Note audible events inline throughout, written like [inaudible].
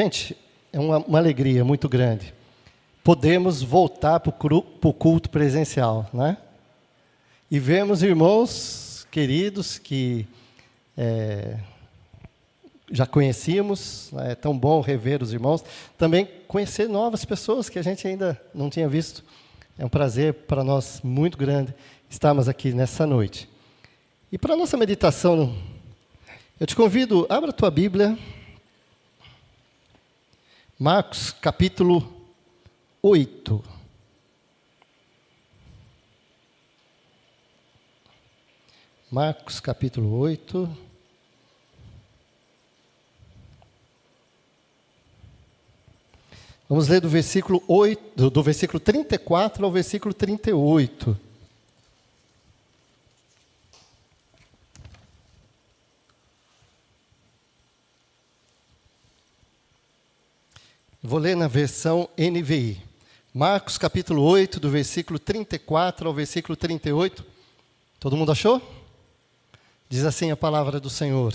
Gente, é uma, uma alegria muito grande. Podemos voltar para o culto presencial, né? E vemos irmãos queridos que é, já conhecíamos, né? é tão bom rever os irmãos. Também conhecer novas pessoas que a gente ainda não tinha visto. É um prazer para nós muito grande estarmos aqui nessa noite. E para a nossa meditação, eu te convido, abra a tua Bíblia, Marcos capítulo 8. Marcos capítulo 8. Vamos ler do versículo 8, do versículo 34 ao versículo 38. Vou ler na versão NVI. Marcos capítulo 8, do versículo 34 ao versículo 38. Todo mundo achou? Diz assim a palavra do Senhor.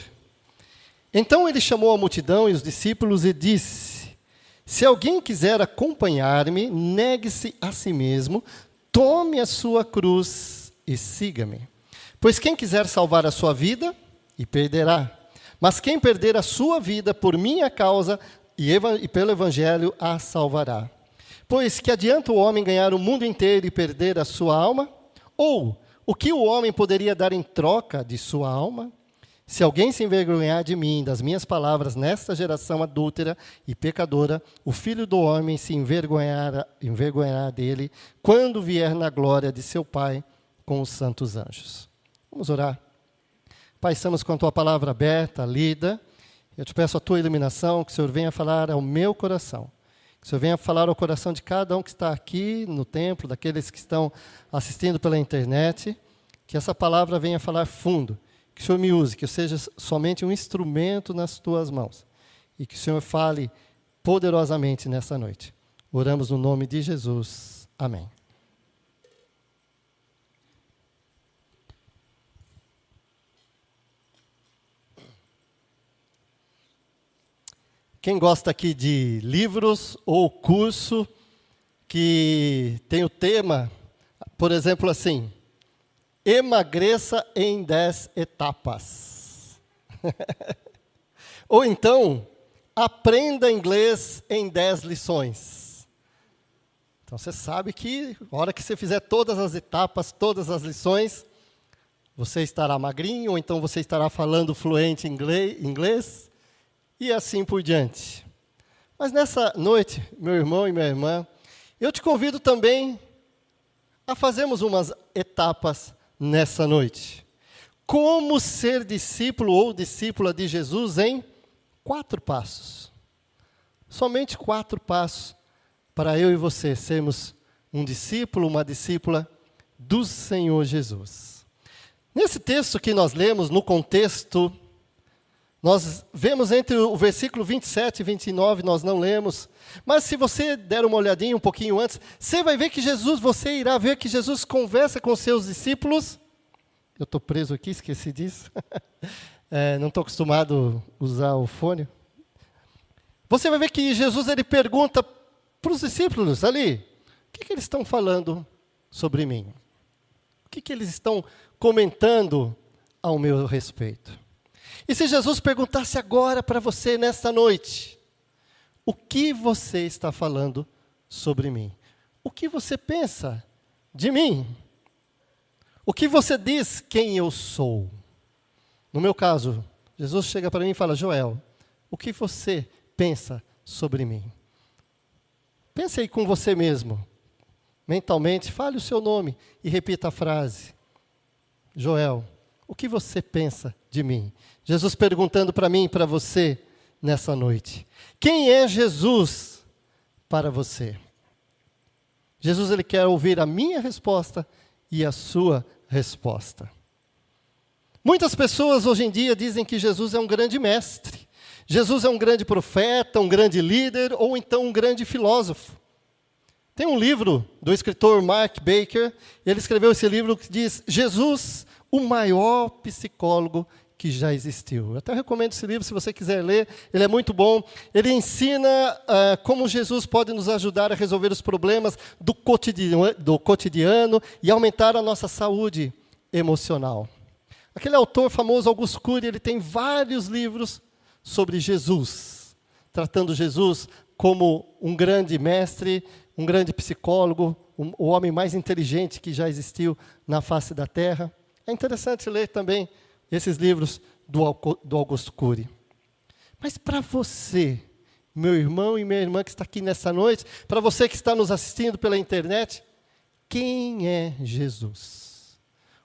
Então ele chamou a multidão e os discípulos e disse: Se alguém quiser acompanhar-me, negue-se a si mesmo, tome a sua cruz e siga-me. Pois quem quiser salvar a sua vida, e perderá. Mas quem perder a sua vida por minha causa, e, pelo Evangelho a salvará. Pois que adianta o homem ganhar o mundo inteiro e perder a sua alma? Ou o que o homem poderia dar em troca de sua alma? Se alguém se envergonhar de mim, das minhas palavras, nesta geração adúltera e pecadora, o filho do homem se envergonhará, envergonhará dele quando vier na glória de seu Pai com os santos anjos. Vamos orar. Pai, estamos com a tua palavra aberta, lida. Eu te peço a tua iluminação, que o Senhor venha falar ao meu coração. Que o Senhor venha falar ao coração de cada um que está aqui no templo, daqueles que estão assistindo pela internet. Que essa palavra venha falar fundo. Que o Senhor me use, que eu seja somente um instrumento nas tuas mãos. E que o Senhor fale poderosamente nessa noite. Oramos no nome de Jesus. Amém. Quem gosta aqui de livros ou curso que tem o tema, por exemplo, assim, emagreça em 10 etapas. [laughs] ou então, aprenda inglês em 10 lições. Então você sabe que, na hora que você fizer todas as etapas, todas as lições, você estará magrinho, ou então você estará falando fluente inglês, e assim por diante. Mas nessa noite, meu irmão e minha irmã, eu te convido também a fazermos umas etapas nessa noite. Como ser discípulo ou discípula de Jesus em quatro passos. Somente quatro passos para eu e você sermos um discípulo, uma discípula do Senhor Jesus. Nesse texto que nós lemos, no contexto nós vemos entre o versículo 27 e 29, nós não lemos. Mas se você der uma olhadinha um pouquinho antes, você vai ver que Jesus, você irá ver que Jesus conversa com seus discípulos. Eu estou preso aqui, esqueci disso. [laughs] é, não estou acostumado a usar o fone. Você vai ver que Jesus ele pergunta para os discípulos ali: o que, que eles estão falando sobre mim? O que, que eles estão comentando ao meu respeito? E se Jesus perguntasse agora para você nesta noite, o que você está falando sobre mim? O que você pensa de mim? O que você diz quem eu sou? No meu caso, Jesus chega para mim e fala: Joel, o que você pensa sobre mim? Pense aí com você mesmo, mentalmente, fale o seu nome e repita a frase: Joel, o que você pensa de mim? Jesus perguntando para mim e para você nessa noite. Quem é Jesus para você? Jesus ele quer ouvir a minha resposta e a sua resposta. Muitas pessoas hoje em dia dizem que Jesus é um grande mestre. Jesus é um grande profeta, um grande líder ou então um grande filósofo. Tem um livro do escritor Mark Baker, ele escreveu esse livro que diz Jesus, o maior psicólogo que já existiu. Eu até recomendo esse livro se você quiser ler, ele é muito bom. Ele ensina uh, como Jesus pode nos ajudar a resolver os problemas do cotidiano, do cotidiano e aumentar a nossa saúde emocional. Aquele autor famoso, Augusto Cury, ele tem vários livros sobre Jesus, tratando Jesus como um grande mestre, um grande psicólogo, um, o homem mais inteligente que já existiu na face da Terra. É interessante ler também esses livros do, Augusto Cury. Mas para você, meu irmão e minha irmã que está aqui nessa noite, para você que está nos assistindo pela internet, quem é Jesus?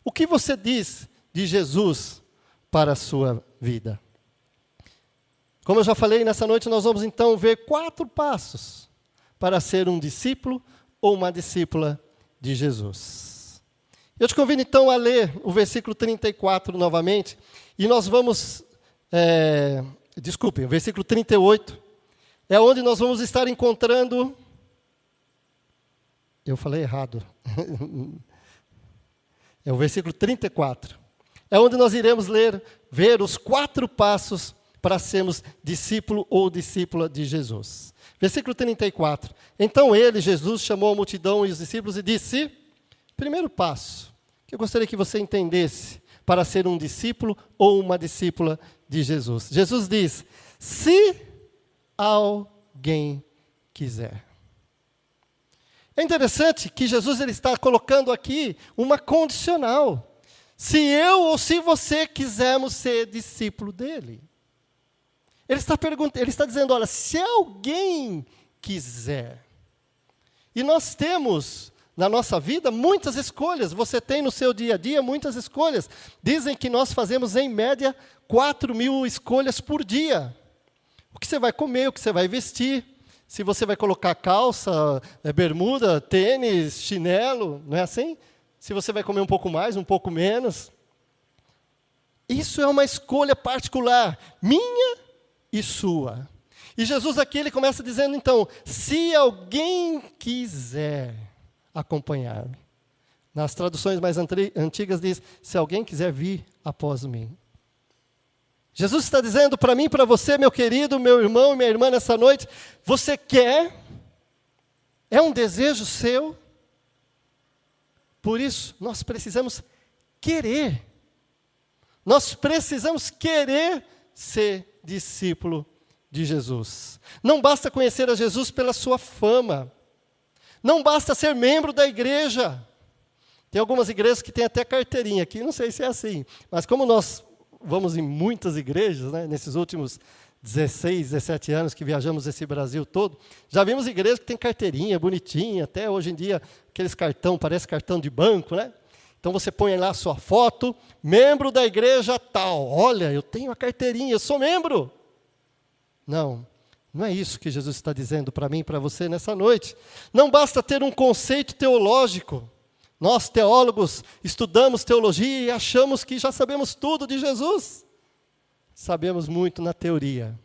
O que você diz de Jesus para a sua vida? Como eu já falei, nessa noite nós vamos então ver quatro passos para ser um discípulo ou uma discípula de Jesus. Eu te convido então a ler o versículo 34 novamente, e nós vamos, é, desculpem, o versículo 38, é onde nós vamos estar encontrando. Eu falei errado. [laughs] é o versículo 34. É onde nós iremos ler, ver os quatro passos para sermos discípulo ou discípula de Jesus. Versículo 34. Então ele, Jesus, chamou a multidão e os discípulos e disse: primeiro passo, que eu gostaria que você entendesse para ser um discípulo ou uma discípula de Jesus. Jesus diz: se alguém quiser. É interessante que Jesus ele está colocando aqui uma condicional. Se eu ou se você quisermos ser discípulo dele. Ele está, perguntando, ele está dizendo: olha, se alguém quiser. E nós temos na nossa vida muitas escolhas. Você tem no seu dia a dia muitas escolhas. Dizem que nós fazemos, em média, 4 mil escolhas por dia. O que você vai comer, o que você vai vestir, se você vai colocar calça, é, bermuda, tênis, chinelo, não é assim? Se você vai comer um pouco mais, um pouco menos. Isso é uma escolha particular, minha e sua. E Jesus aqui ele começa dizendo então: se alguém quiser acompanhar-me. Nas traduções mais antigas diz: se alguém quiser vir após mim. Jesus está dizendo para mim para você, meu querido, meu irmão e minha irmã, nessa noite: você quer? É um desejo seu? Por isso, nós precisamos querer. Nós precisamos querer ser discípulo de Jesus. Não basta conhecer a Jesus pela sua fama. Não basta ser membro da igreja. Tem algumas igrejas que têm até carteirinha aqui, não sei se é assim. Mas como nós vamos em muitas igrejas, né, nesses últimos 16, 17 anos que viajamos esse Brasil todo, já vimos igrejas que têm carteirinha bonitinha, até hoje em dia aqueles cartão, parece cartão de banco, né? Então você põe lá a sua foto, membro da igreja tal. Olha, eu tenho a carteirinha, eu sou membro. Não, não é isso que Jesus está dizendo para mim e para você nessa noite. Não basta ter um conceito teológico. Nós, teólogos, estudamos teologia e achamos que já sabemos tudo de Jesus. Sabemos muito na teoria.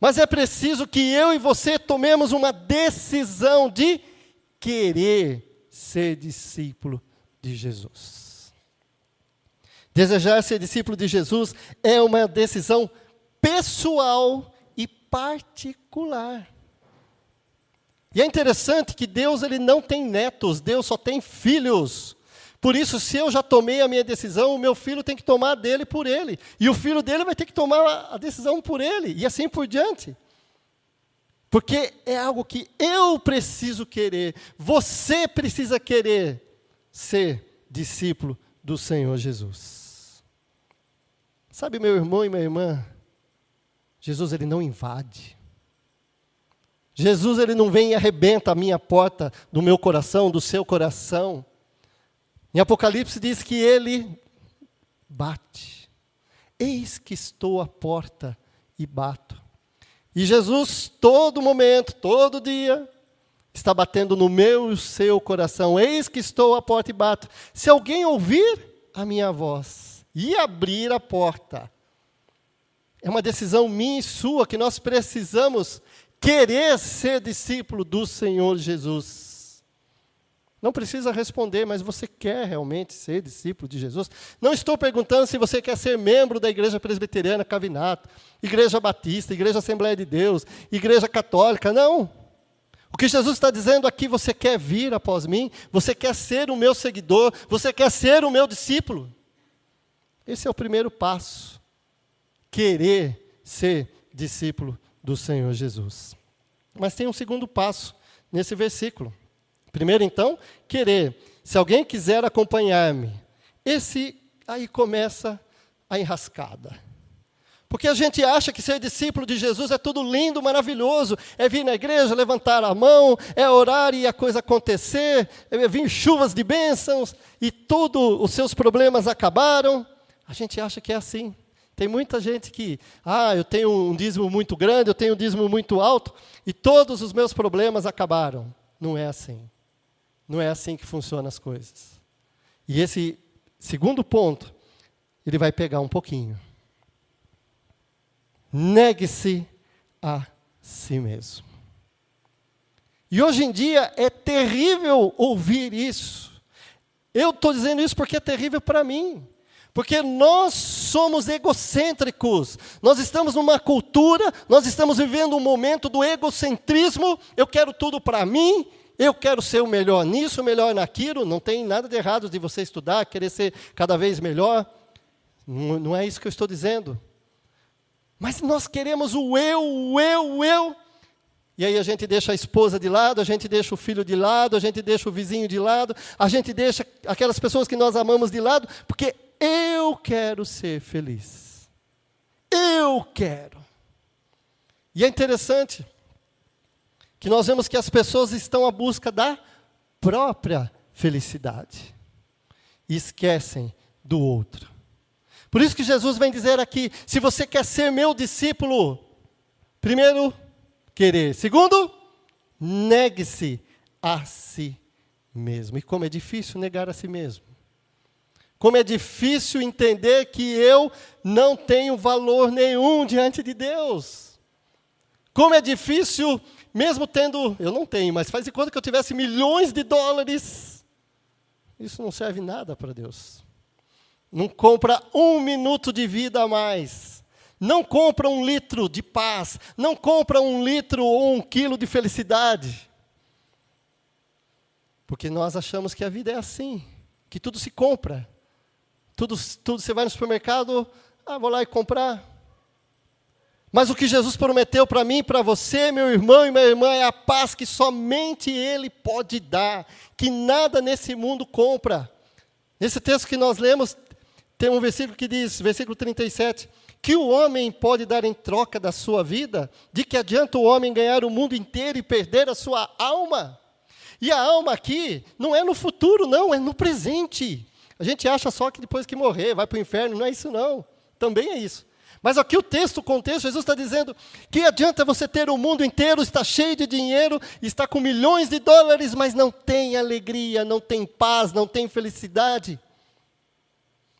Mas é preciso que eu e você tomemos uma decisão de querer ser discípulo de Jesus. Desejar ser discípulo de Jesus é uma decisão pessoal particular. E é interessante que Deus ele não tem netos, Deus só tem filhos. Por isso, se eu já tomei a minha decisão, o meu filho tem que tomar dele por ele. E o filho dele vai ter que tomar a decisão por ele. E assim por diante. Porque é algo que eu preciso querer, você precisa querer ser discípulo do Senhor Jesus. Sabe, meu irmão e minha irmã, Jesus ele não invade. Jesus ele não vem e arrebenta a minha porta do meu coração, do seu coração. Em Apocalipse diz que ele bate. Eis que estou à porta e bato. E Jesus, todo momento, todo dia, está batendo no meu e seu coração. Eis que estou à porta e bato. Se alguém ouvir a minha voz e abrir a porta, é uma decisão minha e sua que nós precisamos querer ser discípulo do Senhor Jesus. Não precisa responder, mas você quer realmente ser discípulo de Jesus? Não estou perguntando se você quer ser membro da Igreja Presbiteriana Cavinato, Igreja Batista, Igreja Assembleia de Deus, Igreja Católica, não. O que Jesus está dizendo aqui, você quer vir após mim, você quer ser o meu seguidor, você quer ser o meu discípulo. Esse é o primeiro passo. Querer ser discípulo do Senhor Jesus. Mas tem um segundo passo nesse versículo. Primeiro, então, querer. Se alguém quiser acompanhar-me, esse aí começa a enrascada. Porque a gente acha que ser discípulo de Jesus é tudo lindo, maravilhoso. É vir na igreja, levantar a mão, é orar e a coisa acontecer, é vir chuvas de bênçãos e tudo, os seus problemas acabaram. A gente acha que é assim. Tem muita gente que, ah, eu tenho um dízimo muito grande, eu tenho um dízimo muito alto e todos os meus problemas acabaram. Não é assim. Não é assim que funcionam as coisas. E esse segundo ponto, ele vai pegar um pouquinho. Negue-se a si mesmo. E hoje em dia é terrível ouvir isso. Eu estou dizendo isso porque é terrível para mim. Porque nós somos egocêntricos. Nós estamos numa cultura, nós estamos vivendo um momento do egocentrismo. Eu quero tudo para mim, eu quero ser o melhor nisso, o melhor naquilo. Não tem nada de errado de você estudar, querer ser cada vez melhor. Não, não é isso que eu estou dizendo. Mas nós queremos o eu, o eu, o eu. E aí a gente deixa a esposa de lado, a gente deixa o filho de lado, a gente deixa o vizinho de lado, a gente deixa aquelas pessoas que nós amamos de lado, porque eu quero ser feliz. Eu quero. E é interessante que nós vemos que as pessoas estão à busca da própria felicidade e esquecem do outro. Por isso que Jesus vem dizer aqui: se você quer ser meu discípulo, primeiro, querer. Segundo, negue-se a si mesmo. E como é difícil negar a si mesmo. Como é difícil entender que eu não tenho valor nenhum diante de Deus. Como é difícil, mesmo tendo, eu não tenho, mas faz de conta que eu tivesse milhões de dólares, isso não serve nada para Deus. Não compra um minuto de vida a mais. Não compra um litro de paz. Não compra um litro ou um quilo de felicidade. Porque nós achamos que a vida é assim, que tudo se compra. Tudo, tudo você vai no supermercado, ah, vou lá e comprar. Mas o que Jesus prometeu para mim, para você, meu irmão e minha irmã, é a paz que somente Ele pode dar, que nada nesse mundo compra. Nesse texto que nós lemos, tem um versículo que diz, versículo 37, que o homem pode dar em troca da sua vida, de que adianta o homem ganhar o mundo inteiro e perder a sua alma? E a alma aqui não é no futuro, não, é no presente. A gente acha só que depois que morrer, vai para o inferno. Não é isso, não. Também é isso. Mas aqui o texto, o contexto, Jesus está dizendo que adianta você ter o mundo inteiro, está cheio de dinheiro, está com milhões de dólares, mas não tem alegria, não tem paz, não tem felicidade.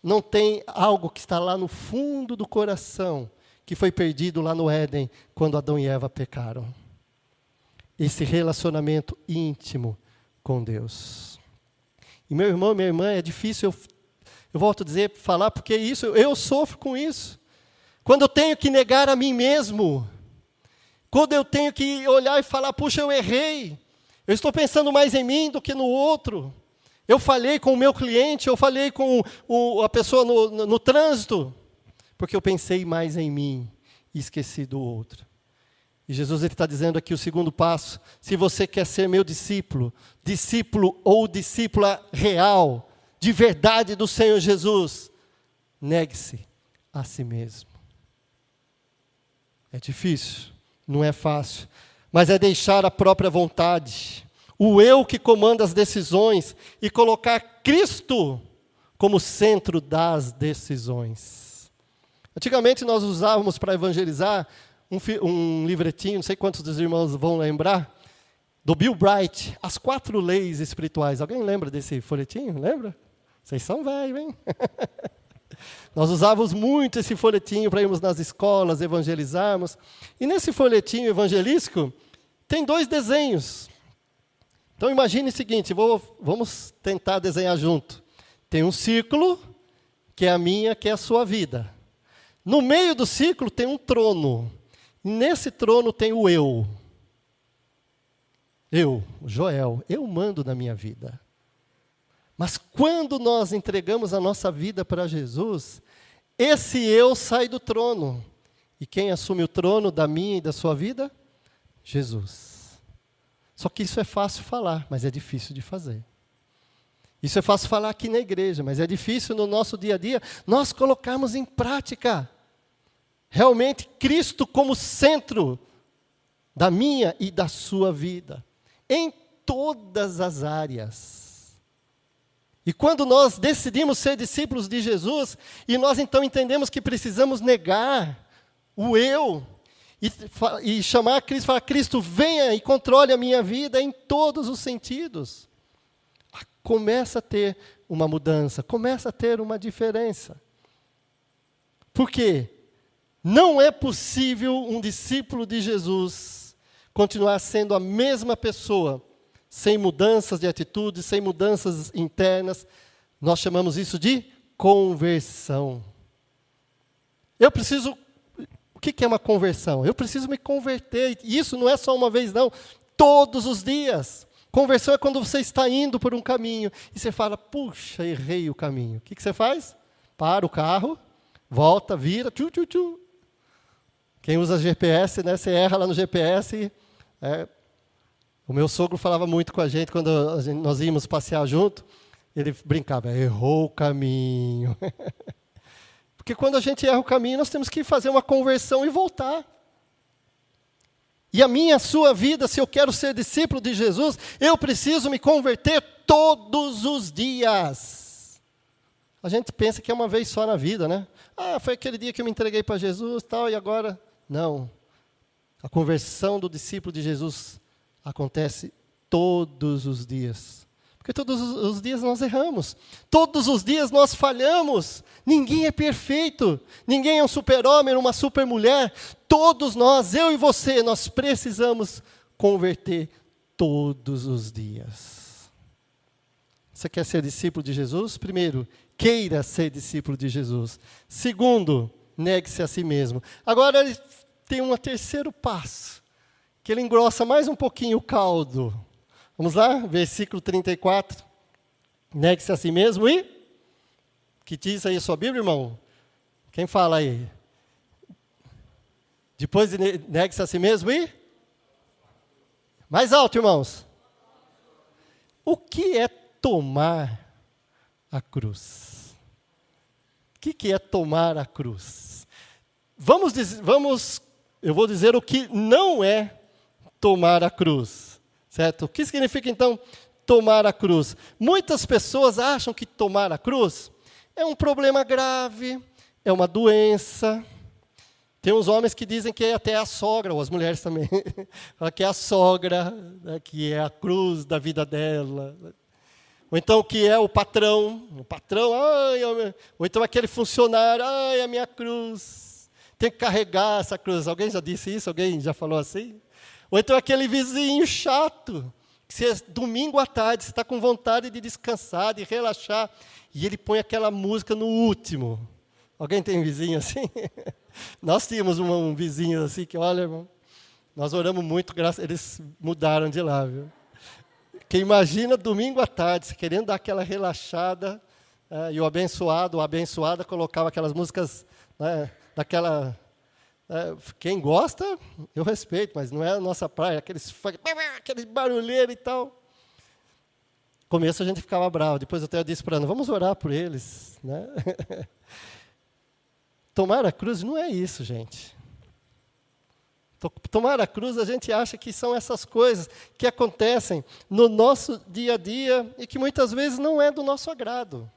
Não tem algo que está lá no fundo do coração, que foi perdido lá no Éden, quando Adão e Eva pecaram. Esse relacionamento íntimo com Deus. E meu irmão, minha irmã, é difícil, eu, eu volto a dizer, falar, porque isso, eu sofro com isso. Quando eu tenho que negar a mim mesmo, quando eu tenho que olhar e falar, puxa, eu errei, eu estou pensando mais em mim do que no outro. Eu falei com o meu cliente, eu falei com o, a pessoa no, no, no trânsito, porque eu pensei mais em mim e esqueci do outro. E Jesus está dizendo aqui o segundo passo: se você quer ser meu discípulo, discípulo ou discípula real, de verdade do Senhor Jesus, negue-se a si mesmo. É difícil, não é fácil, mas é deixar a própria vontade, o eu que comanda as decisões e colocar Cristo como centro das decisões. Antigamente nós usávamos para evangelizar um, um livretinho, não sei quantos dos irmãos vão lembrar, do Bill Bright, As Quatro Leis Espirituais. Alguém lembra desse folhetinho? Lembra? Vocês são velhos, hein? [laughs] Nós usávamos muito esse folhetinho para irmos nas escolas, evangelizarmos. E nesse folhetinho evangelístico, tem dois desenhos. Então imagine o seguinte, vou, vamos tentar desenhar junto. Tem um círculo, que é a minha, que é a sua vida. No meio do círculo tem um trono. Nesse trono tem o eu. Eu, Joel, eu mando na minha vida. Mas quando nós entregamos a nossa vida para Jesus, esse eu sai do trono. E quem assume o trono da minha e da sua vida? Jesus. Só que isso é fácil falar, mas é difícil de fazer. Isso é fácil falar aqui na igreja, mas é difícil no nosso dia a dia nós colocarmos em prática. Realmente Cristo como centro da minha e da sua vida, em todas as áreas. E quando nós decidimos ser discípulos de Jesus, e nós então entendemos que precisamos negar o eu, e, e chamar Cristo, falar, Cristo, venha e controle a minha vida em todos os sentidos. Começa a ter uma mudança, começa a ter uma diferença. Por quê? Não é possível um discípulo de Jesus continuar sendo a mesma pessoa sem mudanças de atitude, sem mudanças internas. Nós chamamos isso de conversão. Eu preciso. O que é uma conversão? Eu preciso me converter. E isso não é só uma vez, não. Todos os dias. Conversão é quando você está indo por um caminho e você fala, puxa, errei o caminho. O que, você faz? Para o carro, volta, vira, tchu, tchu, tchu. Quem usa GPS, né, você erra lá no GPS, é, o meu sogro falava muito com a gente quando nós íamos passear junto. Ele brincava, errou o caminho. [laughs] Porque quando a gente erra o caminho, nós temos que fazer uma conversão e voltar. E a minha, a sua vida, se eu quero ser discípulo de Jesus, eu preciso me converter todos os dias. A gente pensa que é uma vez só na vida, né? Ah, foi aquele dia que eu me entreguei para Jesus, tal, e agora não. A conversão do discípulo de Jesus acontece todos os dias. Porque todos os dias nós erramos, todos os dias nós falhamos. Ninguém é perfeito, ninguém é um super-homem, uma super-mulher. Todos nós, eu e você, nós precisamos converter todos os dias. Você quer ser discípulo de Jesus? Primeiro, queira ser discípulo de Jesus. Segundo, negue-se a si mesmo. Agora ele tem um terceiro passo que ele engrossa mais um pouquinho o caldo. Vamos lá, versículo 34. Negue-se a si mesmo e. Que diz aí a sua Bíblia, irmão? Quem fala aí? Depois de negue-se a si mesmo e. Mais alto, irmãos. O que é tomar a cruz? Que, que é tomar a cruz? Vamos, vamos, eu vou dizer o que não é tomar a cruz. Certo? O que significa então tomar a cruz? Muitas pessoas acham que tomar a cruz é um problema grave, é uma doença. Tem uns homens que dizem que é até a sogra, ou as mulheres também, [laughs] que é a sogra, né, que é a cruz da vida dela. Ou então que é o patrão, o patrão, ai, ou então aquele funcionário, ai, a minha cruz. Tem que carregar essa cruz. Alguém já disse isso? Alguém já falou assim? Ou então aquele vizinho chato, que você, domingo à tarde você está com vontade de descansar, de relaxar, e ele põe aquela música no último. Alguém tem vizinho assim? [laughs] Nós tínhamos um, um vizinho assim que, olha, irmão, nós oramos muito, graças, eles mudaram de lá, viu? Que imagina domingo à tarde, querendo dar aquela relaxada, é, e o abençoado, ou abençoada, colocava aquelas músicas né, daquela é, quem gosta, eu respeito, mas não é a nossa praia, aqueles, aqueles barulheiros e tal. No começo a gente ficava bravo, depois até eu disse para Ana, vamos orar por eles. Né? [laughs] Tomar a cruz não é isso, gente. Tomar a cruz, a gente acha que são essas coisas que acontecem no nosso dia a dia e que muitas vezes não é do nosso agrado.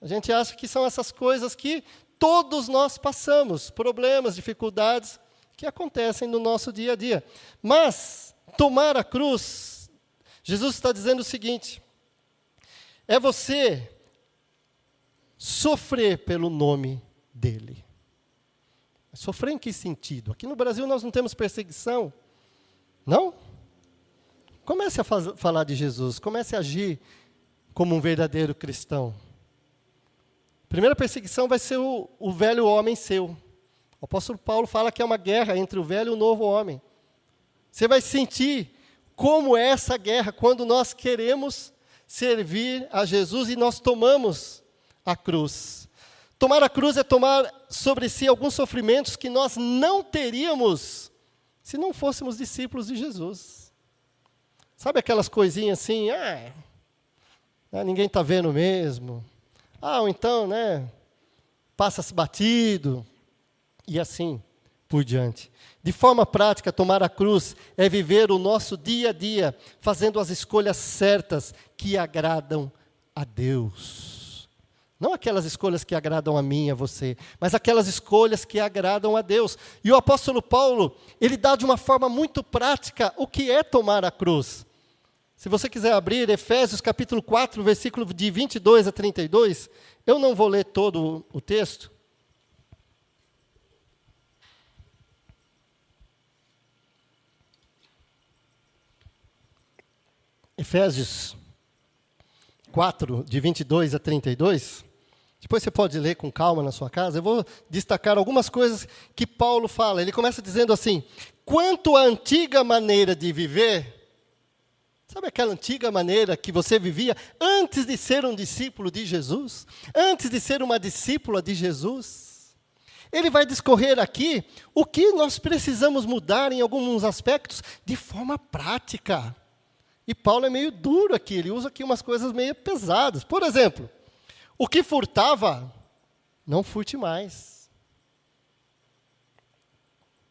A gente acha que são essas coisas que Todos nós passamos problemas, dificuldades que acontecem no nosso dia a dia. Mas tomar a cruz, Jesus está dizendo o seguinte: é você sofrer pelo nome dele. Sofrer em que sentido? Aqui no Brasil nós não temos perseguição. Não? comece a falar de Jesus, comece a agir como um verdadeiro cristão. A primeira perseguição vai ser o, o velho homem seu. O apóstolo Paulo fala que é uma guerra entre o velho e o novo homem. Você vai sentir como é essa guerra quando nós queremos servir a Jesus e nós tomamos a cruz. Tomar a cruz é tomar sobre si alguns sofrimentos que nós não teríamos se não fôssemos discípulos de Jesus. Sabe aquelas coisinhas assim, ah, ah ninguém está vendo mesmo. Ah, ou então, né, passa-se batido, e assim por diante. De forma prática, tomar a cruz é viver o nosso dia a dia, fazendo as escolhas certas que agradam a Deus. Não aquelas escolhas que agradam a mim, a você, mas aquelas escolhas que agradam a Deus. E o apóstolo Paulo, ele dá de uma forma muito prática o que é tomar a cruz. Se você quiser abrir Efésios capítulo 4, versículo de 22 a 32, eu não vou ler todo o texto, Efésios 4, de 22 a 32. Depois você pode ler com calma na sua casa. Eu vou destacar algumas coisas que Paulo fala. Ele começa dizendo assim: quanto à antiga maneira de viver, sabe aquela antiga maneira que você vivia antes de ser um discípulo de Jesus? Antes de ser uma discípula de Jesus? Ele vai discorrer aqui o que nós precisamos mudar em alguns aspectos de forma prática. E Paulo é meio duro aqui, ele usa aqui umas coisas meio pesadas. Por exemplo, o que furtava, não furte mais.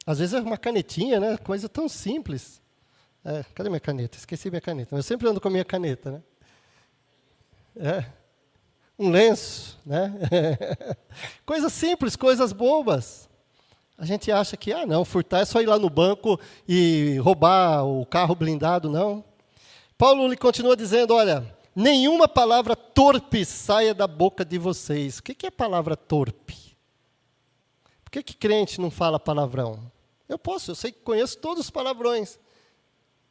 Às vezes é uma canetinha, né? Coisa tão simples. É, cadê minha caneta? Esqueci minha caneta. Eu sempre ando com a minha caneta, né? É. Um lenço, né? [laughs] coisas simples, coisas bobas. A gente acha que, ah, não, furtar é só ir lá no banco e roubar o carro blindado, não. Paulo lhe continua dizendo: olha, nenhuma palavra torpe saia da boca de vocês. O que é palavra torpe? Por que, que crente não fala palavrão? Eu posso, eu sei que conheço todos os palavrões,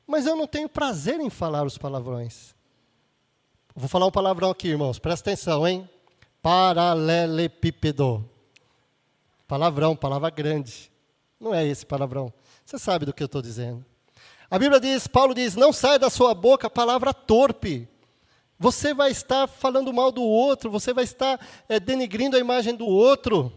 mas eu não tenho prazer em falar os palavrões. Vou falar um palavrão aqui, irmãos, presta atenção, hein? Paralelepípedo. Palavrão, palavra grande. Não é esse palavrão. Você sabe do que eu estou dizendo. A Bíblia diz, Paulo diz: não sai da sua boca palavra torpe. Você vai estar falando mal do outro, você vai estar é, denigrindo a imagem do outro.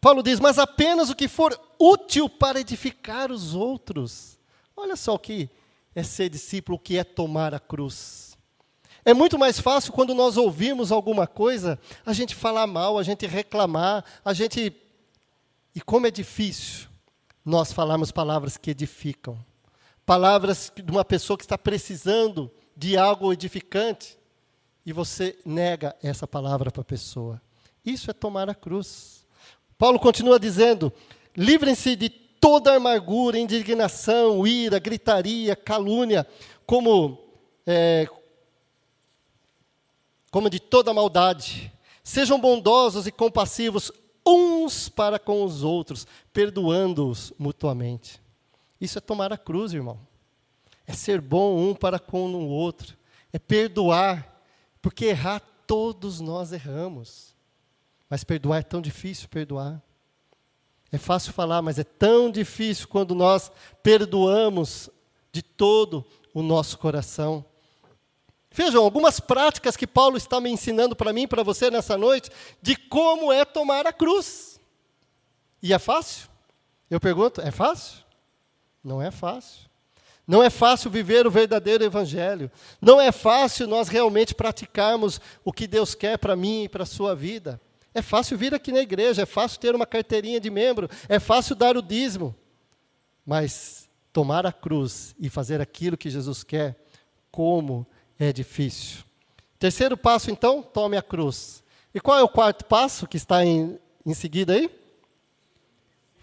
Paulo diz: mas apenas o que for útil para edificar os outros. Olha só o que é ser discípulo, o que é tomar a cruz. É muito mais fácil quando nós ouvimos alguma coisa, a gente falar mal, a gente reclamar, a gente. E como é difícil nós falarmos palavras que edificam palavras de uma pessoa que está precisando de algo edificante e você nega essa palavra para a pessoa. Isso é tomar a cruz. Paulo continua dizendo: livrem-se de toda amargura, indignação, ira, gritaria, calúnia, como, é, como de toda maldade. Sejam bondosos e compassivos uns para com os outros, perdoando-os mutuamente. Isso é tomar a cruz, irmão. É ser bom um para com o outro. É perdoar. Porque errar, todos nós erramos. Mas perdoar é tão difícil perdoar. É fácil falar, mas é tão difícil quando nós perdoamos de todo o nosso coração. Vejam, algumas práticas que Paulo está me ensinando para mim para você nessa noite, de como é tomar a cruz. E é fácil? Eu pergunto, é fácil? Não é fácil. Não é fácil viver o verdadeiro evangelho. Não é fácil nós realmente praticarmos o que Deus quer para mim e para a sua vida. É fácil vir aqui na igreja, é fácil ter uma carteirinha de membro, é fácil dar o dízimo. Mas tomar a cruz e fazer aquilo que Jesus quer, como é difícil. Terceiro passo, então, tome a cruz. E qual é o quarto passo que está em, em seguida aí?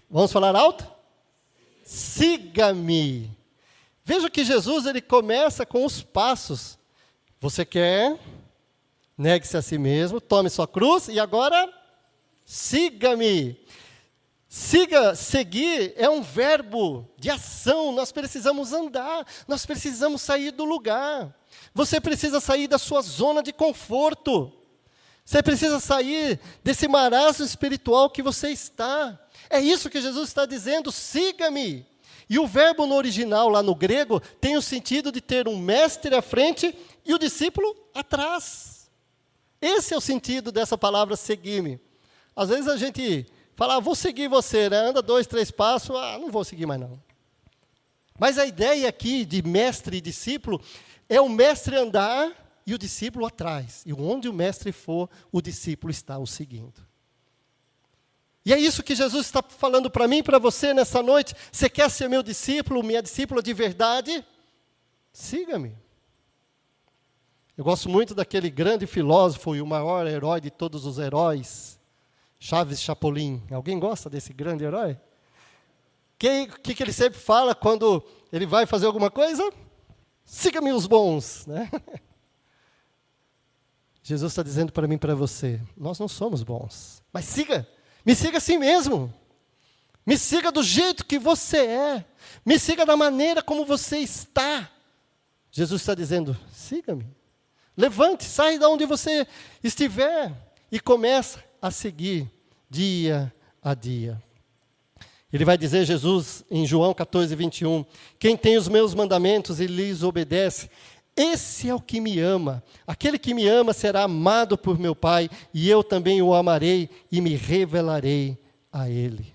Vamos falar alto? siga-me. Veja que Jesus ele começa com os passos. Você quer? Negue-se a si mesmo, tome sua cruz e agora siga-me. Siga, seguir é um verbo de ação, nós precisamos andar, nós precisamos sair do lugar. Você precisa sair da sua zona de conforto. Você precisa sair desse marasmo espiritual que você está. É isso que Jesus está dizendo: siga-me. E o verbo no original, lá no grego, tem o sentido de ter um mestre à frente e o discípulo atrás. Esse é o sentido dessa palavra seguir-me. Às vezes a gente Falar, ah, vou seguir você, né? Anda dois, três passos, ah, não vou seguir mais não. Mas a ideia aqui de mestre e discípulo é o mestre andar e o discípulo atrás. E onde o mestre for, o discípulo está o seguindo. E é isso que Jesus está falando para mim e para você nessa noite. Você quer ser meu discípulo, minha discípula de verdade? Siga-me. Eu gosto muito daquele grande filósofo e o maior herói de todos os heróis, Chaves Chapolin. Alguém gosta desse grande herói? O que, que, ele sempre fala quando ele vai fazer alguma coisa? Siga-me os bons. Né? [laughs] Jesus está dizendo para mim e para você: nós não somos bons, mas siga, me siga assim mesmo. Me siga do jeito que você é. Me siga da maneira como você está. Jesus está dizendo: siga-me. Levante, sai de onde você estiver e começa a seguir dia a dia. Ele vai dizer, Jesus, em João 14, 21, quem tem os meus mandamentos e lhes obedece, esse é o que me ama. Aquele que me ama será amado por meu Pai, e eu também o amarei e me revelarei a Ele.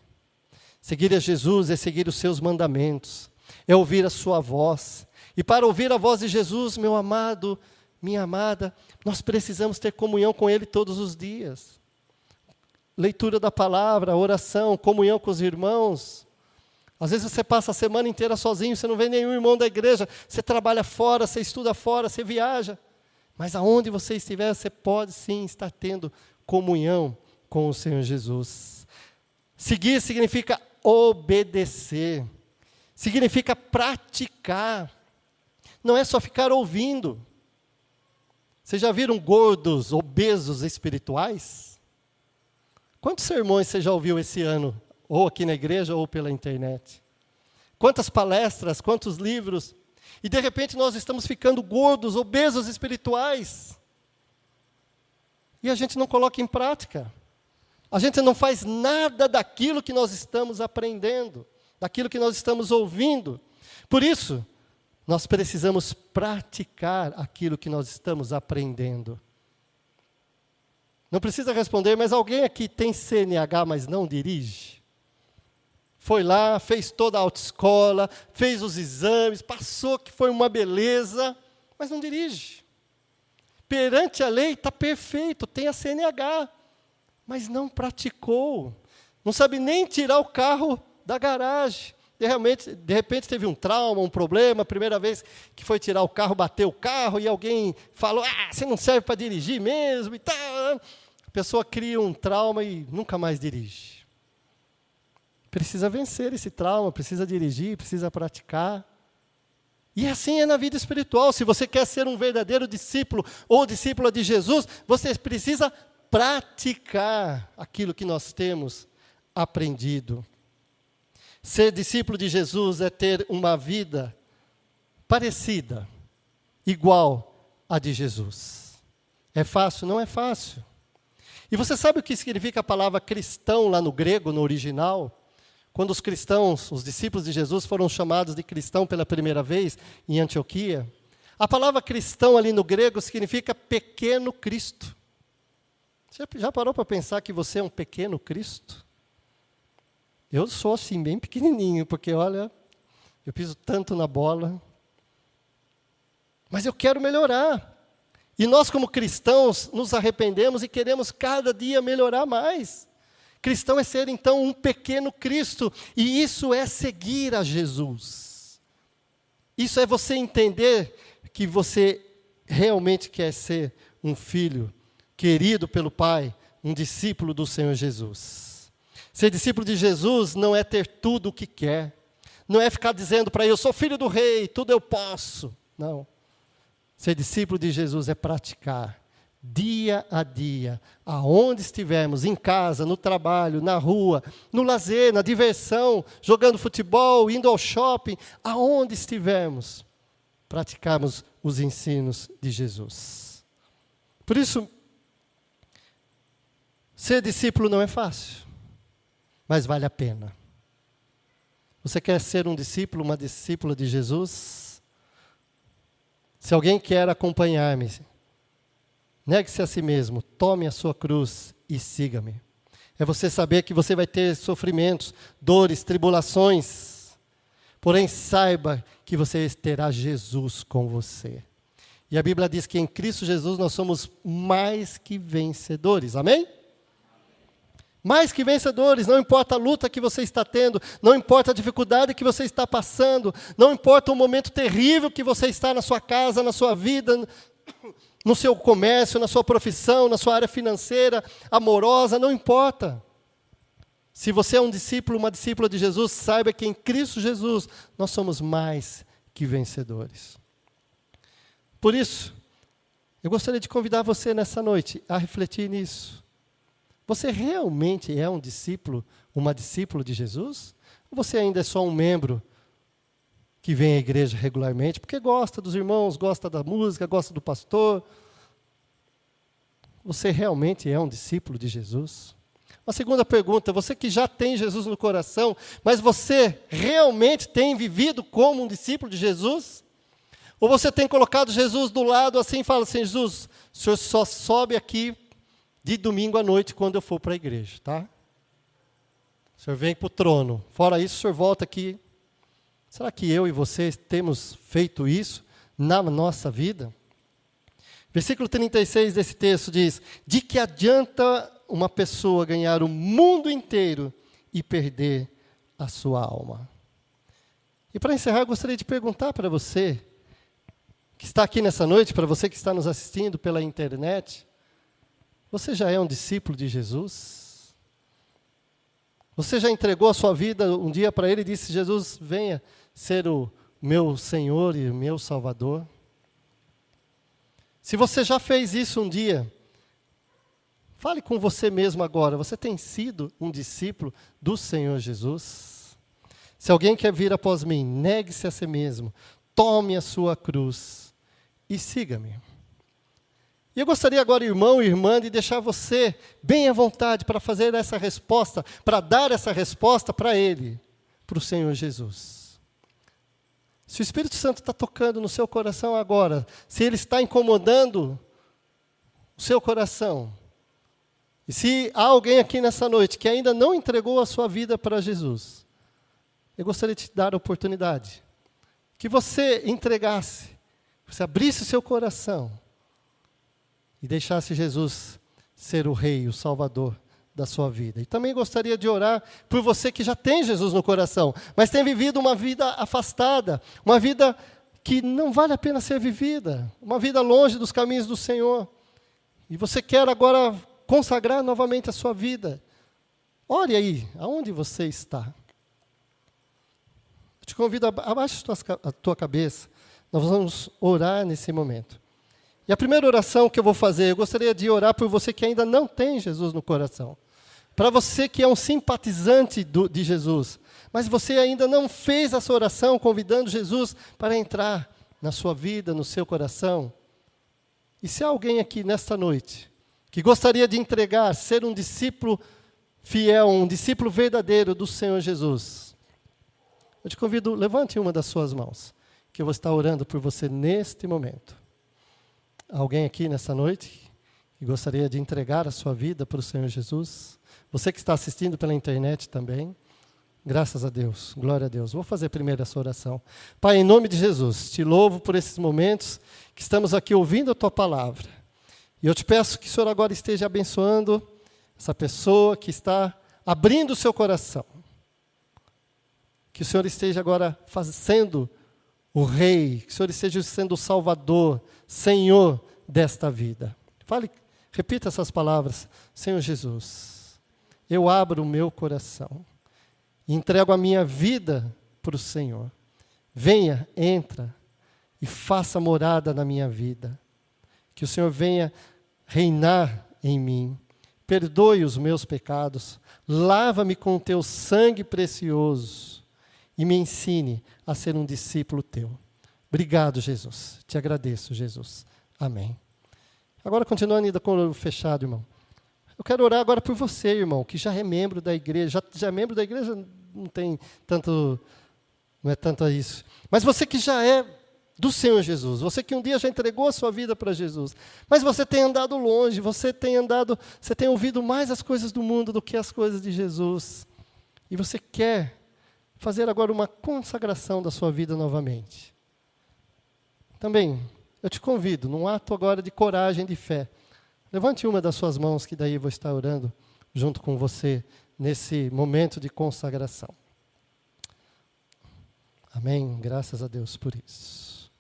Seguir a Jesus é seguir os seus mandamentos, é ouvir a sua voz. E para ouvir a voz de Jesus, meu amado, minha amada, nós precisamos ter comunhão com Ele todos os dias leitura da palavra, oração, comunhão com os irmãos. Às vezes você passa a semana inteira sozinho, você não vê nenhum irmão da igreja, você trabalha fora, você estuda fora, você viaja. Mas aonde você estiver, você pode sim estar tendo comunhão com o Senhor Jesus. Seguir significa obedecer, significa praticar, não é só ficar ouvindo. Vocês já viram gordos, obesos espirituais? Quantos sermões você já ouviu esse ano, ou aqui na igreja, ou pela internet? Quantas palestras, quantos livros? E de repente nós estamos ficando gordos, obesos espirituais. E a gente não coloca em prática. A gente não faz nada daquilo que nós estamos aprendendo, daquilo que nós estamos ouvindo. Por isso, nós precisamos praticar aquilo que nós estamos aprendendo. Não precisa responder, mas alguém aqui tem CNH, mas não dirige? Foi lá, fez toda a autoescola, fez os exames, passou que foi uma beleza, mas não dirige. Perante a lei está perfeito, tem a CNH, mas não praticou. Não sabe nem tirar o carro da garagem. De, realmente, de repente teve um trauma, um problema, primeira vez que foi tirar o carro, bateu o carro e alguém falou: Ah, você não serve para dirigir mesmo e tal. A pessoa cria um trauma e nunca mais dirige. Precisa vencer esse trauma, precisa dirigir, precisa praticar. E assim é na vida espiritual. Se você quer ser um verdadeiro discípulo ou discípula de Jesus, você precisa praticar aquilo que nós temos aprendido. Ser discípulo de Jesus é ter uma vida parecida, igual à de Jesus. É fácil? Não é fácil. E você sabe o que significa a palavra cristão lá no grego, no original? Quando os cristãos, os discípulos de Jesus, foram chamados de cristão pela primeira vez em Antioquia, a palavra cristão ali no grego significa pequeno Cristo. Você já parou para pensar que você é um pequeno Cristo? Eu sou assim, bem pequenininho, porque olha, eu piso tanto na bola. Mas eu quero melhorar. E nós, como cristãos, nos arrependemos e queremos cada dia melhorar mais. Cristão é ser, então, um pequeno Cristo, e isso é seguir a Jesus. Isso é você entender que você realmente quer ser um filho querido pelo Pai, um discípulo do Senhor Jesus. Ser discípulo de Jesus não é ter tudo o que quer, não é ficar dizendo para ele, eu sou filho do rei, tudo eu posso. Não. Ser discípulo de Jesus é praticar, dia a dia, aonde estivermos, em casa, no trabalho, na rua, no lazer, na diversão, jogando futebol, indo ao shopping, aonde estivermos, praticarmos os ensinos de Jesus. Por isso, ser discípulo não é fácil, mas vale a pena. Você quer ser um discípulo, uma discípula de Jesus? Se alguém quer acompanhar-me, negue-se a si mesmo, tome a sua cruz e siga-me. É você saber que você vai ter sofrimentos, dores, tribulações, porém saiba que você terá Jesus com você. E a Bíblia diz que em Cristo Jesus nós somos mais que vencedores. Amém? Mais que vencedores, não importa a luta que você está tendo, não importa a dificuldade que você está passando, não importa o momento terrível que você está na sua casa, na sua vida, no seu comércio, na sua profissão, na sua área financeira, amorosa, não importa. Se você é um discípulo, uma discípula de Jesus, saiba que em Cristo Jesus nós somos mais que vencedores. Por isso, eu gostaria de convidar você nessa noite a refletir nisso. Você realmente é um discípulo, uma discípula de Jesus? Ou você ainda é só um membro que vem à igreja regularmente porque gosta dos irmãos, gosta da música, gosta do pastor? Você realmente é um discípulo de Jesus? Uma segunda pergunta: você que já tem Jesus no coração, mas você realmente tem vivido como um discípulo de Jesus? Ou você tem colocado Jesus do lado assim e fala assim: Jesus, o senhor só sobe aqui de domingo à noite quando eu for para a igreja, tá? O senhor vem para o trono. Fora isso, o senhor volta aqui. Será que eu e vocês temos feito isso na nossa vida? Versículo 36 desse texto diz: De que adianta uma pessoa ganhar o mundo inteiro e perder a sua alma? E para encerrar, gostaria de perguntar para você, que está aqui nessa noite, para você que está nos assistindo pela internet, você já é um discípulo de Jesus? Você já entregou a sua vida um dia para Ele e disse: Jesus, venha ser o meu Senhor e o meu Salvador? Se você já fez isso um dia, fale com você mesmo agora. Você tem sido um discípulo do Senhor Jesus? Se alguém quer vir após mim, negue-se a si mesmo, tome a sua cruz e siga-me. E eu gostaria agora, irmão e irmã, de deixar você bem à vontade para fazer essa resposta, para dar essa resposta para Ele, para o Senhor Jesus. Se o Espírito Santo está tocando no seu coração agora, se ele está incomodando o seu coração, e se há alguém aqui nessa noite que ainda não entregou a sua vida para Jesus, eu gostaria de te dar a oportunidade que você entregasse, você abrisse o seu coração e deixasse Jesus ser o Rei, o Salvador da sua vida. E também gostaria de orar por você que já tem Jesus no coração, mas tem vivido uma vida afastada, uma vida que não vale a pena ser vivida, uma vida longe dos caminhos do Senhor. E você quer agora consagrar novamente a sua vida. Ore aí, aonde você está. Eu te convido, abaixe a tua cabeça. Nós vamos orar nesse momento. E a primeira oração que eu vou fazer, eu gostaria de orar por você que ainda não tem Jesus no coração. Para você que é um simpatizante do, de Jesus, mas você ainda não fez essa oração convidando Jesus para entrar na sua vida, no seu coração. E se há alguém aqui nesta noite que gostaria de entregar, ser um discípulo fiel, um discípulo verdadeiro do Senhor Jesus, eu te convido, levante uma das suas mãos, que eu vou estar orando por você neste momento alguém aqui nessa noite que gostaria de entregar a sua vida para o Senhor Jesus? Você que está assistindo pela internet também? Graças a Deus, glória a Deus. Vou fazer primeiro essa oração. Pai, em nome de Jesus, te louvo por esses momentos que estamos aqui ouvindo a tua palavra. E eu te peço que o Senhor agora esteja abençoando essa pessoa que está abrindo o seu coração. Que o Senhor esteja agora fazendo o Rei, que o Senhor esteja sendo o Salvador, Senhor desta vida. Fale, repita essas palavras, Senhor Jesus. Eu abro o meu coração entrego a minha vida para o Senhor. Venha, entra e faça morada na minha vida. Que o Senhor venha reinar em mim. Perdoe os meus pecados, lava-me com o teu sangue precioso e me ensine a ser um discípulo teu. Obrigado, Jesus. Te agradeço, Jesus. Amém. Agora, continuando ainda com o fechado, irmão. Eu quero orar agora por você, irmão, que já é membro da igreja. Já, já é membro da igreja, não tem tanto. Não é tanto isso. Mas você que já é do Senhor Jesus, você que um dia já entregou a sua vida para Jesus, mas você tem andado longe, você tem andado, você tem ouvido mais as coisas do mundo do que as coisas de Jesus. E você quer fazer agora uma consagração da sua vida novamente. Também, eu te convido, num ato agora de coragem, de fé, levante uma das suas mãos, que daí eu vou estar orando junto com você nesse momento de consagração. Amém. Graças a Deus por isso.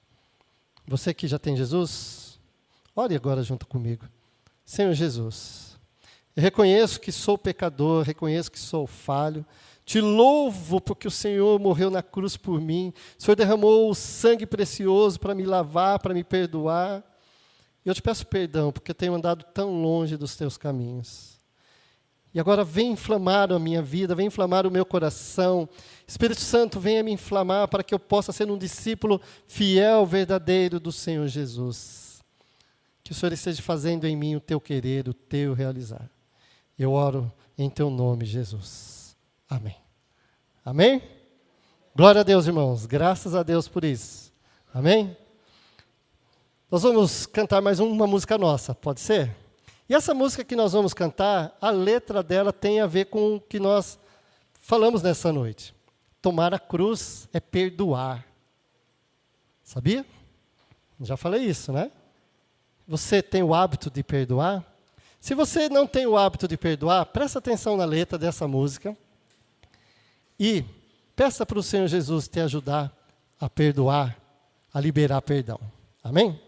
Você que já tem Jesus, ore agora junto comigo. Senhor Jesus, eu reconheço que sou pecador, reconheço que sou falho, te louvo porque o Senhor morreu na cruz por mim. O Senhor derramou o sangue precioso para me lavar, para me perdoar. Eu te peço perdão porque tenho andado tão longe dos teus caminhos. E agora vem inflamar a minha vida, vem inflamar o meu coração. Espírito Santo, venha me inflamar para que eu possa ser um discípulo fiel, verdadeiro do Senhor Jesus. Que o Senhor esteja fazendo em mim o teu querer, o teu realizar. Eu oro em teu nome, Jesus. Amém. Amém? Glória a Deus, irmãos. Graças a Deus por isso. Amém? Nós vamos cantar mais uma música nossa, pode ser? E essa música que nós vamos cantar, a letra dela tem a ver com o que nós falamos nessa noite. Tomar a cruz é perdoar. Sabia? Já falei isso, né? Você tem o hábito de perdoar? Se você não tem o hábito de perdoar, presta atenção na letra dessa música. E peça para o Senhor Jesus te ajudar a perdoar, a liberar perdão. Amém?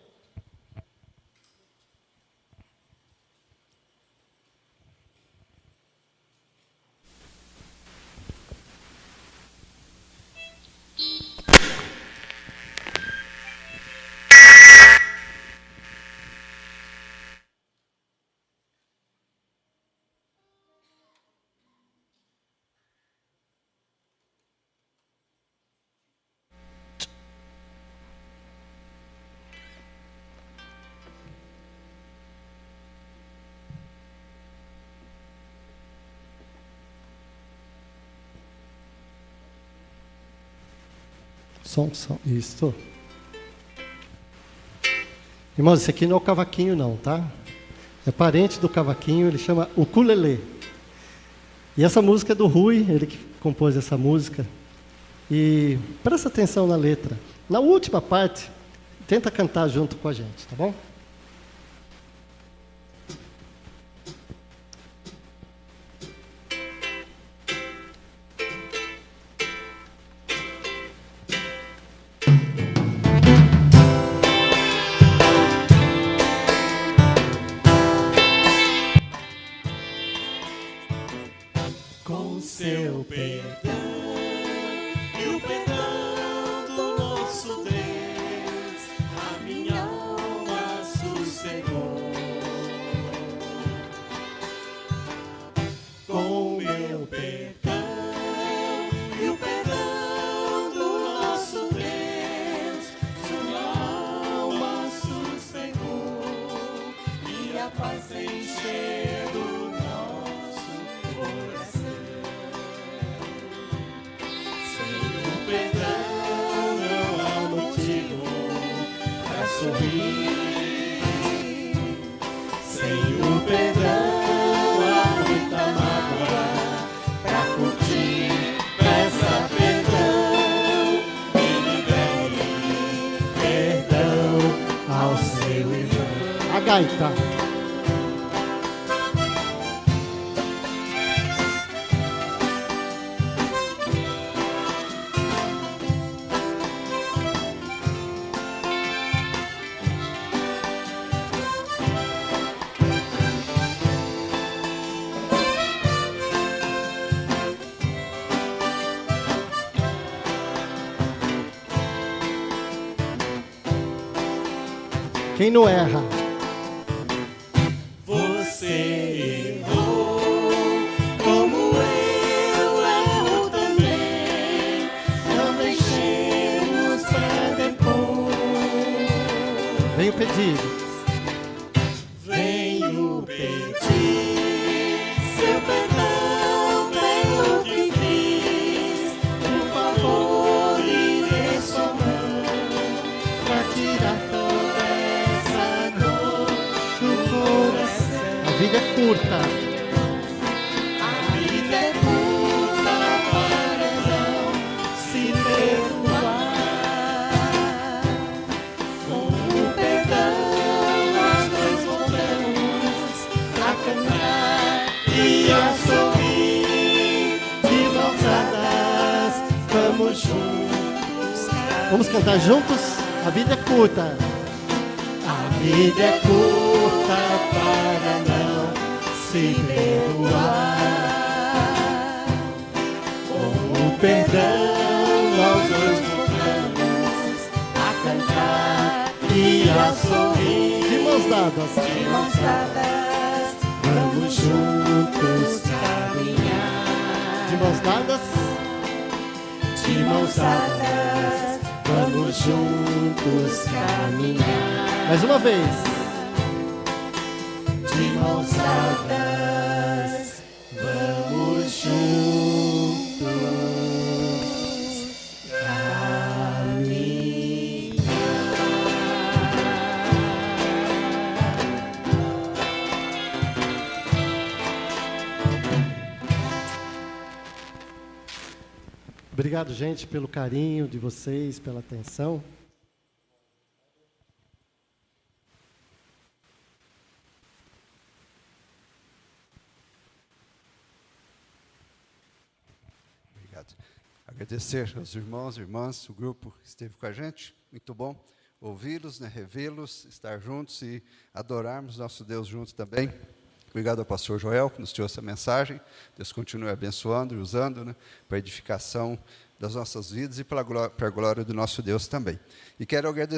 Som, som. Isso. Irmãos, esse aqui não é o cavaquinho, não, tá? É parente do cavaquinho, ele chama ukulele. E essa música é do Rui, ele que compôs essa música. E presta atenção na letra. Na última parte, tenta cantar junto com a gente, tá bom? Gaita. Quem não erra? Você errou, como eu erro também. Não deixemos pra depois. Vem o pedido. Curta. A vida é curta para não se perdoar. Com o perdão nós dois voltamos a cantar e a sorrir. De mãos dadas, vamos juntos. Vamos cantar juntos? A vida é curta. A vida é curta para não se perdoar. Com o perdão, nós dois voltamos a cantar e a sorrir. De mãos dadas. De mãos dadas, vamos juntos caminhar. De mãos dadas. De mãos dadas, vamos juntos caminhar. Mais uma vez. De mãos dadas, vamos juntos. Obrigado, gente, pelo carinho de vocês, pela atenção. Obrigado. Agradecer aos irmãos e irmãs, o grupo que esteve com a gente. Muito bom ouvi-los, né, revê-los, estar juntos e adorarmos nosso Deus juntos também. Obrigado ao pastor Joel, que nos trouxe essa mensagem. Deus continue abençoando e usando né, para a edificação das nossas vidas e para a glória, para a glória do nosso Deus também. E quero agradecer.